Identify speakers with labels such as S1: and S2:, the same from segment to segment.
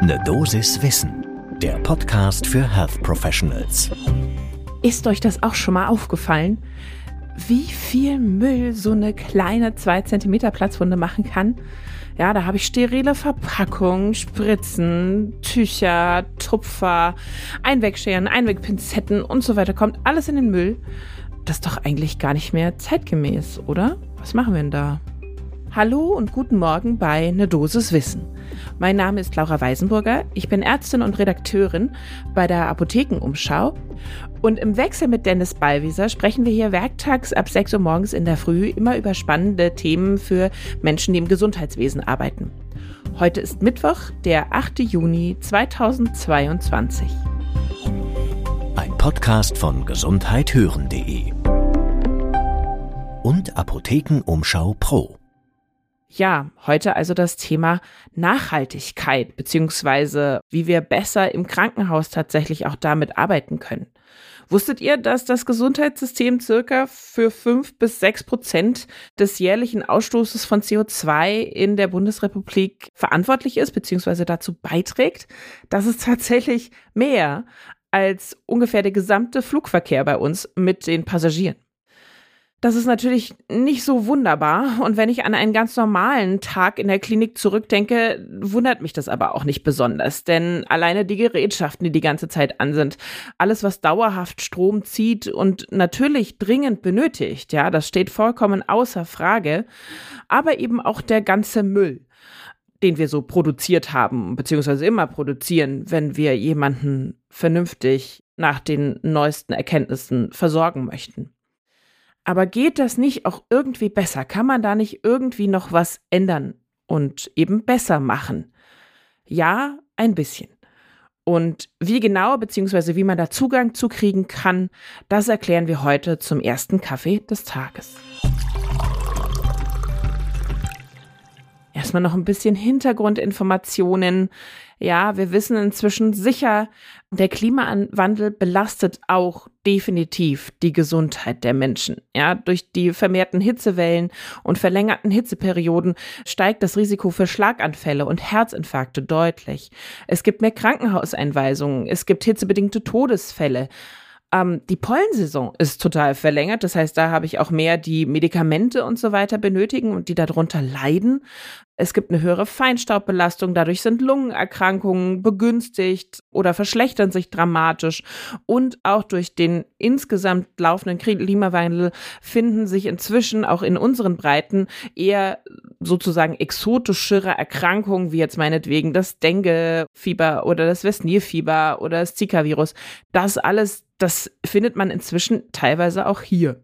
S1: Ne Dosis Wissen, der Podcast für Health Professionals.
S2: Ist euch das auch schon mal aufgefallen? Wie viel Müll so eine kleine 2 cm Platzwunde machen kann? Ja, da habe ich sterile Verpackungen, Spritzen, Tücher, Tupfer, Einwegscheren, Einwegpinzetten und so weiter. Kommt alles in den Müll. Das ist doch eigentlich gar nicht mehr zeitgemäß, oder? Was machen wir denn da? Hallo und guten Morgen bei Ne Dosis Wissen. Mein Name ist Laura Weisenburger. Ich bin Ärztin und Redakteurin bei der Apothekenumschau. Und im Wechsel mit Dennis Ballwieser sprechen wir hier werktags ab 6 Uhr morgens in der Früh immer über spannende Themen für Menschen, die im Gesundheitswesen arbeiten. Heute ist Mittwoch, der 8. Juni 2022.
S1: Ein Podcast von gesundheithören.de und Apothekenumschau Pro.
S2: Ja, heute also das Thema Nachhaltigkeit, beziehungsweise wie wir besser im Krankenhaus tatsächlich auch damit arbeiten können. Wusstet ihr, dass das Gesundheitssystem circa für fünf bis sechs Prozent des jährlichen Ausstoßes von CO2 in der Bundesrepublik verantwortlich ist, beziehungsweise dazu beiträgt? Das ist tatsächlich mehr als ungefähr der gesamte Flugverkehr bei uns mit den Passagieren. Das ist natürlich nicht so wunderbar. Und wenn ich an einen ganz normalen Tag in der Klinik zurückdenke, wundert mich das aber auch nicht besonders. Denn alleine die Gerätschaften, die die ganze Zeit an sind, alles, was dauerhaft Strom zieht und natürlich dringend benötigt, ja, das steht vollkommen außer Frage. Aber eben auch der ganze Müll den wir so produziert haben, beziehungsweise immer produzieren, wenn wir jemanden vernünftig nach den neuesten Erkenntnissen versorgen möchten. Aber geht das nicht auch irgendwie besser? Kann man da nicht irgendwie noch was ändern und eben besser machen? Ja, ein bisschen. Und wie genau bzw. wie man da Zugang zu kriegen kann, das erklären wir heute zum ersten Kaffee des Tages. Erstmal noch ein bisschen Hintergrundinformationen. Ja, wir wissen inzwischen sicher, der Klimawandel belastet auch definitiv die Gesundheit der Menschen. Ja, durch die vermehrten Hitzewellen und verlängerten Hitzeperioden steigt das Risiko für Schlaganfälle und Herzinfarkte deutlich. Es gibt mehr Krankenhauseinweisungen, es gibt hitzebedingte Todesfälle. Ähm, die Pollensaison ist total verlängert. Das heißt, da habe ich auch mehr, die Medikamente und so weiter benötigen und die darunter leiden. Es gibt eine höhere Feinstaubbelastung, dadurch sind Lungenerkrankungen begünstigt oder verschlechtern sich dramatisch. Und auch durch den insgesamt laufenden Klimawandel finden sich inzwischen auch in unseren Breiten eher sozusagen exotischere Erkrankungen, wie jetzt meinetwegen das Dengue-Fieber oder das Westnil-Fieber oder das Zika-Virus. Das alles, das findet man inzwischen teilweise auch hier.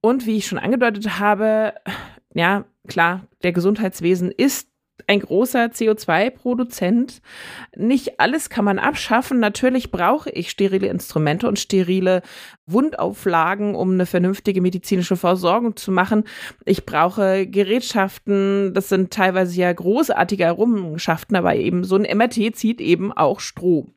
S2: Und wie ich schon angedeutet habe, ja, klar, der Gesundheitswesen ist ein großer CO2-Produzent. Nicht alles kann man abschaffen. Natürlich brauche ich sterile Instrumente und sterile Wundauflagen, um eine vernünftige medizinische Versorgung zu machen. Ich brauche Gerätschaften. Das sind teilweise ja großartige Errungenschaften, aber eben so ein MRT zieht eben auch Strom.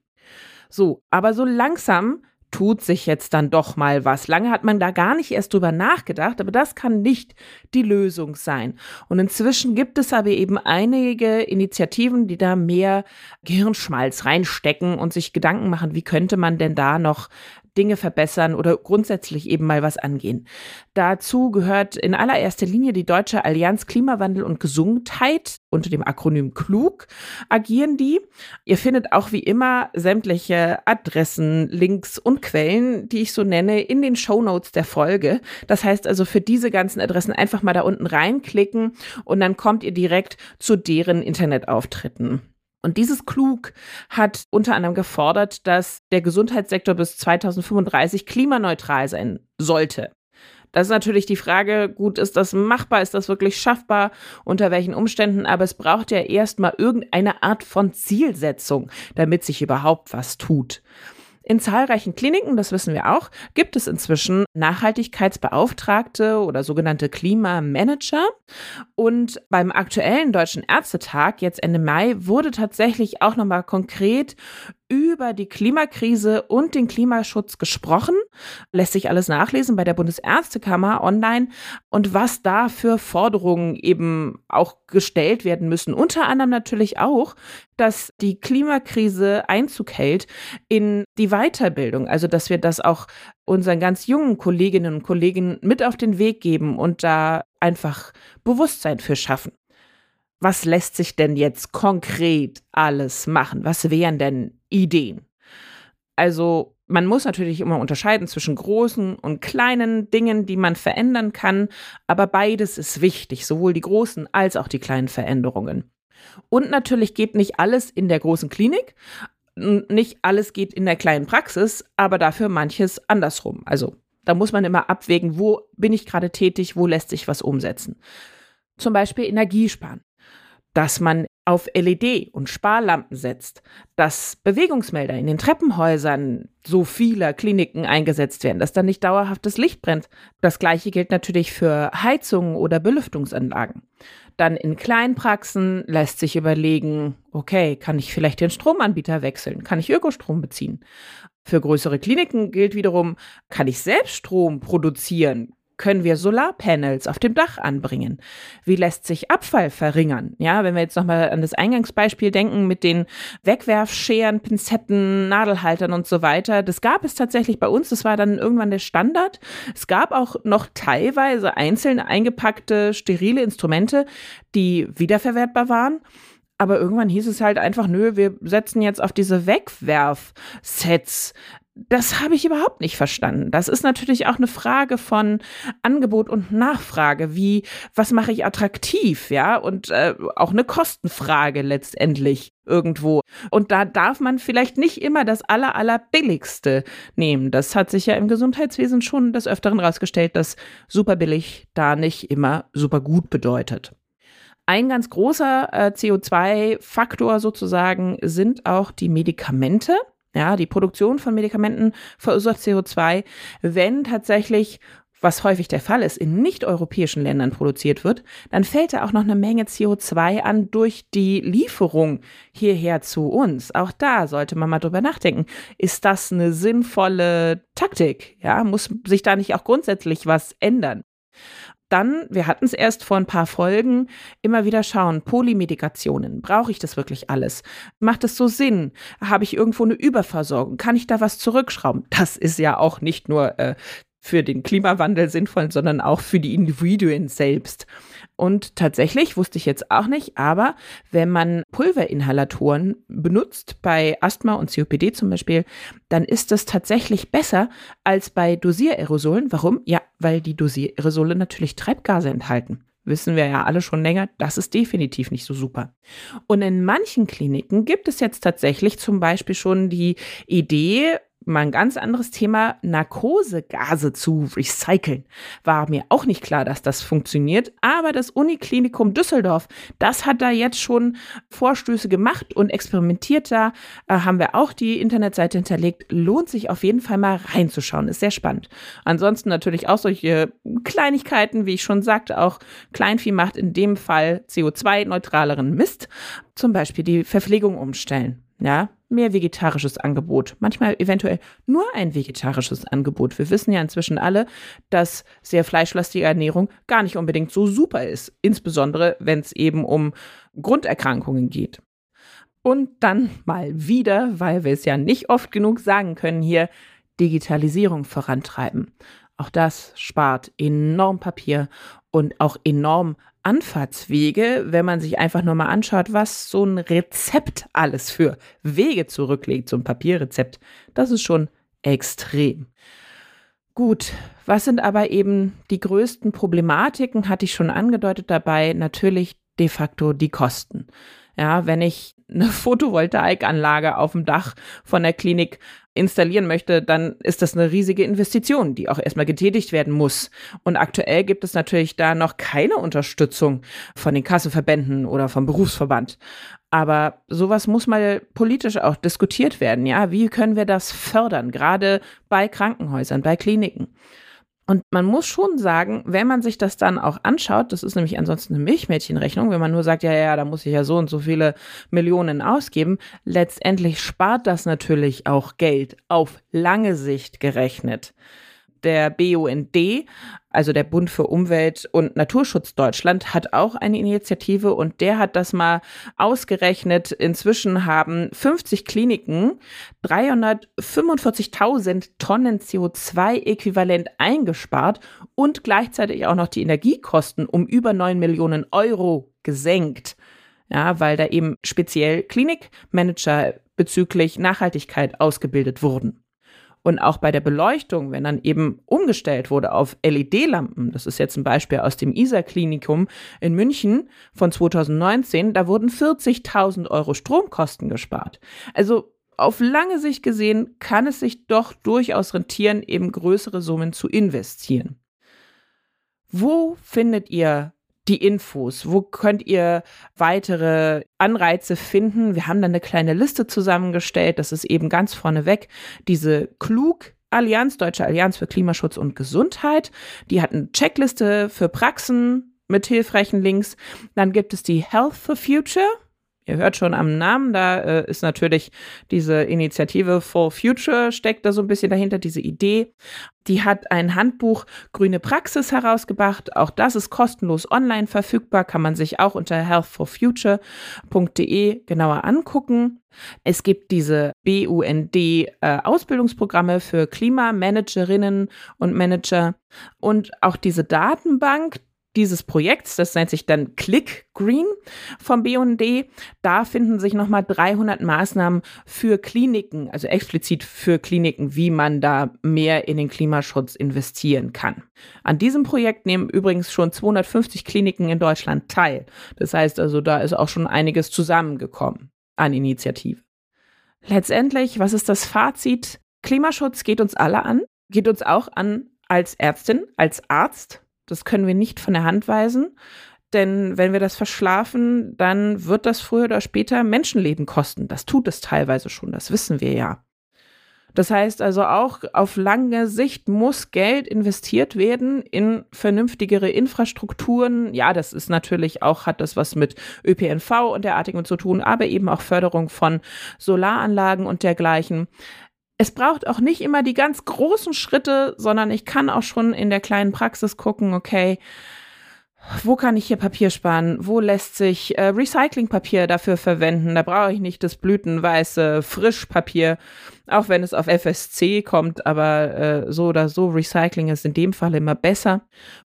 S2: So, aber so langsam tut sich jetzt dann doch mal was. Lange hat man da gar nicht erst drüber nachgedacht, aber das kann nicht die Lösung sein. Und inzwischen gibt es aber eben einige Initiativen, die da mehr Gehirnschmalz reinstecken und sich Gedanken machen, wie könnte man denn da noch Dinge verbessern oder grundsätzlich eben mal was angehen. Dazu gehört in allererster Linie die Deutsche Allianz Klimawandel und Gesundheit unter dem Akronym KLUG agieren die. Ihr findet auch wie immer sämtliche Adressen, Links und Quellen, die ich so nenne, in den Show Notes der Folge. Das heißt also für diese ganzen Adressen einfach mal da unten reinklicken und dann kommt ihr direkt zu deren Internetauftritten. Und dieses Klug hat unter anderem gefordert, dass der Gesundheitssektor bis 2035 klimaneutral sein sollte. Das ist natürlich die Frage, gut, ist das machbar, ist das wirklich schaffbar, unter welchen Umständen, aber es braucht ja erstmal irgendeine Art von Zielsetzung, damit sich überhaupt was tut. In zahlreichen Kliniken, das wissen wir auch, gibt es inzwischen Nachhaltigkeitsbeauftragte oder sogenannte Klimamanager. Und beim aktuellen Deutschen Ärztetag, jetzt Ende Mai, wurde tatsächlich auch nochmal konkret über die Klimakrise und den Klimaschutz gesprochen. Lässt sich alles nachlesen bei der Bundesärztekammer online und was da für Forderungen eben auch gestellt werden müssen. Unter anderem natürlich auch, dass die Klimakrise Einzug hält in die Weiterbildung. Also, dass wir das auch unseren ganz jungen Kolleginnen und Kollegen mit auf den Weg geben und da einfach Bewusstsein für schaffen was lässt sich denn jetzt konkret alles machen? Was wären denn Ideen? Also man muss natürlich immer unterscheiden zwischen großen und kleinen Dingen, die man verändern kann, aber beides ist wichtig, sowohl die großen als auch die kleinen Veränderungen. Und natürlich geht nicht alles in der großen Klinik, nicht alles geht in der kleinen Praxis, aber dafür manches andersrum. Also da muss man immer abwägen, wo bin ich gerade tätig, wo lässt sich was umsetzen. Zum Beispiel Energiesparen dass man auf LED und Sparlampen setzt, dass Bewegungsmelder in den Treppenhäusern so vieler Kliniken eingesetzt werden, dass da nicht dauerhaftes Licht brennt. Das gleiche gilt natürlich für Heizungen oder Belüftungsanlagen. Dann in Kleinpraxen lässt sich überlegen, okay, kann ich vielleicht den Stromanbieter wechseln? Kann ich Ökostrom beziehen? Für größere Kliniken gilt wiederum, kann ich selbst Strom produzieren? Können wir Solarpanels auf dem Dach anbringen? Wie lässt sich Abfall verringern? Ja, wenn wir jetzt nochmal an das Eingangsbeispiel denken mit den Wegwerfscheren, Pinzetten, Nadelhaltern und so weiter. Das gab es tatsächlich bei uns. Das war dann irgendwann der Standard. Es gab auch noch teilweise einzeln eingepackte sterile Instrumente, die wiederverwertbar waren. Aber irgendwann hieß es halt einfach, nö, wir setzen jetzt auf diese Wegwerfsets das habe ich überhaupt nicht verstanden. Das ist natürlich auch eine Frage von Angebot und Nachfrage. Wie, was mache ich attraktiv, ja? Und äh, auch eine Kostenfrage letztendlich irgendwo. Und da darf man vielleicht nicht immer das aller, aller billigste nehmen. Das hat sich ja im Gesundheitswesen schon des Öfteren rausgestellt, dass super billig da nicht immer super gut bedeutet. Ein ganz großer äh, CO2-Faktor sozusagen sind auch die Medikamente. Ja, die Produktion von Medikamenten verursacht CO2, wenn tatsächlich was häufig der Fall ist, in nicht-europäischen Ländern produziert wird, dann fällt da auch noch eine Menge CO2 an durch die Lieferung hierher zu uns. Auch da sollte man mal drüber nachdenken. Ist das eine sinnvolle Taktik? Ja, muss sich da nicht auch grundsätzlich was ändern? Dann, wir hatten es erst vor ein paar Folgen, immer wieder schauen, Polymedikationen, brauche ich das wirklich alles? Macht es so Sinn? Habe ich irgendwo eine Überversorgung? Kann ich da was zurückschrauben? Das ist ja auch nicht nur äh, für den Klimawandel sinnvoll, sondern auch für die Individuen selbst. Und tatsächlich wusste ich jetzt auch nicht, aber wenn man Pulverinhalatoren benutzt, bei Asthma und COPD zum Beispiel, dann ist das tatsächlich besser als bei Dosiererosolen. Warum? Ja, weil die Dosiererosole natürlich Treibgase enthalten wissen wir ja alle schon länger, das ist definitiv nicht so super. Und in manchen Kliniken gibt es jetzt tatsächlich zum Beispiel schon die Idee, mal ein ganz anderes Thema, Narkosegase zu recyceln. War mir auch nicht klar, dass das funktioniert, aber das Uniklinikum Düsseldorf, das hat da jetzt schon Vorstöße gemacht und experimentiert da. Äh, haben wir auch die Internetseite hinterlegt. Lohnt sich auf jeden Fall mal reinzuschauen, ist sehr spannend. Ansonsten natürlich auch solche Kleinigkeiten, wie ich schon sagte, auch Kleinvieh macht in dem Fall CO2-neutraleren Mist. Zum Beispiel die Verpflegung umstellen. Ja, mehr vegetarisches Angebot, manchmal eventuell nur ein vegetarisches Angebot. Wir wissen ja inzwischen alle, dass sehr fleischlastige Ernährung gar nicht unbedingt so super ist, insbesondere wenn es eben um Grunderkrankungen geht. Und dann mal wieder, weil wir es ja nicht oft genug sagen können hier, Digitalisierung vorantreiben. Auch das spart enorm Papier und auch enorm Anfahrtswege, wenn man sich einfach nur mal anschaut, was so ein Rezept alles für Wege zurücklegt, so ein Papierrezept, das ist schon extrem. Gut, was sind aber eben die größten Problematiken, hatte ich schon angedeutet dabei, natürlich de facto die Kosten. Ja, wenn ich eine Photovoltaikanlage auf dem Dach von der Klinik installieren möchte, dann ist das eine riesige Investition, die auch erstmal getätigt werden muss. Und aktuell gibt es natürlich da noch keine Unterstützung von den Kassenverbänden oder vom Berufsverband. Aber sowas muss mal politisch auch diskutiert werden. Ja, wie können wir das fördern? Gerade bei Krankenhäusern, bei Kliniken. Und man muss schon sagen, wenn man sich das dann auch anschaut, das ist nämlich ansonsten eine Milchmädchenrechnung, wenn man nur sagt, ja, ja, da muss ich ja so und so viele Millionen ausgeben, letztendlich spart das natürlich auch Geld auf lange Sicht gerechnet der BUND, also der Bund für Umwelt und Naturschutz Deutschland, hat auch eine Initiative und der hat das mal ausgerechnet. Inzwischen haben 50 Kliniken 345.000 Tonnen CO2-Äquivalent eingespart und gleichzeitig auch noch die Energiekosten um über 9 Millionen Euro gesenkt. Ja, weil da eben speziell Klinikmanager bezüglich Nachhaltigkeit ausgebildet wurden. Und auch bei der Beleuchtung, wenn dann eben umgestellt wurde auf LED-Lampen, das ist jetzt ein Beispiel aus dem ISA-Klinikum in München von 2019, da wurden 40.000 Euro Stromkosten gespart. Also auf lange Sicht gesehen kann es sich doch durchaus rentieren, eben größere Summen zu investieren. Wo findet ihr die Infos? Wo könnt ihr weitere Anreize finden? Wir haben da eine kleine Liste zusammengestellt. Das ist eben ganz vorneweg diese Klug Allianz, Deutsche Allianz für Klimaschutz und Gesundheit. Die hat eine Checkliste für Praxen mit hilfreichen Links. Dann gibt es die Health for Future. Ihr hört schon am Namen, da äh, ist natürlich diese Initiative For Future steckt da so ein bisschen dahinter, diese Idee. Die hat ein Handbuch Grüne Praxis herausgebracht. Auch das ist kostenlos online verfügbar, kann man sich auch unter healthforfuture.de genauer angucken. Es gibt diese BUND äh, für Klimamanagerinnen und Manager und auch diese Datenbank, dieses Projekts, das nennt sich dann Click Green vom BUND. Da finden sich nochmal 300 Maßnahmen für Kliniken, also explizit für Kliniken, wie man da mehr in den Klimaschutz investieren kann. An diesem Projekt nehmen übrigens schon 250 Kliniken in Deutschland teil. Das heißt also, da ist auch schon einiges zusammengekommen an Initiative. Letztendlich, was ist das Fazit? Klimaschutz geht uns alle an, geht uns auch an als Ärztin, als Arzt das können wir nicht von der Hand weisen. Denn wenn wir das verschlafen, dann wird das früher oder später Menschenleben kosten. Das tut es teilweise schon, das wissen wir ja. Das heißt also auch auf lange Sicht muss Geld investiert werden in vernünftigere Infrastrukturen. Ja, das ist natürlich auch, hat das was mit ÖPNV und derartigen zu tun, aber eben auch Förderung von Solaranlagen und dergleichen es braucht auch nicht immer die ganz großen Schritte, sondern ich kann auch schon in der kleinen Praxis gucken, okay, wo kann ich hier Papier sparen? Wo lässt sich äh, Recyclingpapier dafür verwenden? Da brauche ich nicht das blütenweiße Frischpapier, auch wenn es auf FSC kommt, aber äh, so oder so, Recycling ist in dem Fall immer besser.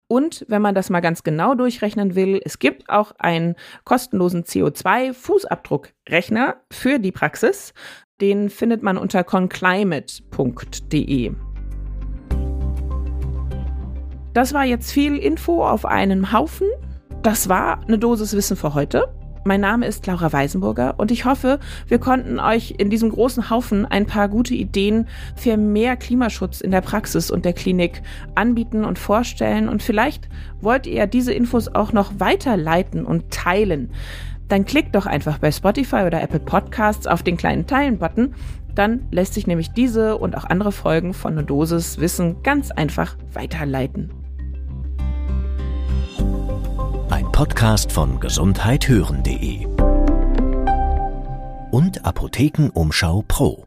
S2: Und wenn man das mal ganz genau durchrechnen will, es gibt auch einen kostenlosen CO2-Fußabdruckrechner für die Praxis. Den findet man unter conclimate.de. Das war jetzt viel Info auf einem Haufen. Das war eine Dosis Wissen für heute. Mein Name ist Laura Weisenburger und ich hoffe, wir konnten euch in diesem großen Haufen ein paar gute Ideen für mehr Klimaschutz in der Praxis und der Klinik anbieten und vorstellen. Und vielleicht wollt ihr diese Infos auch noch weiterleiten und teilen dann klickt doch einfach bei Spotify oder Apple Podcasts auf den kleinen Teilen-Button. Dann lässt sich nämlich diese und auch andere Folgen von einer Dosis Wissen ganz einfach weiterleiten.
S1: Ein Podcast von gesundheithören.de und Apothekenumschau Pro.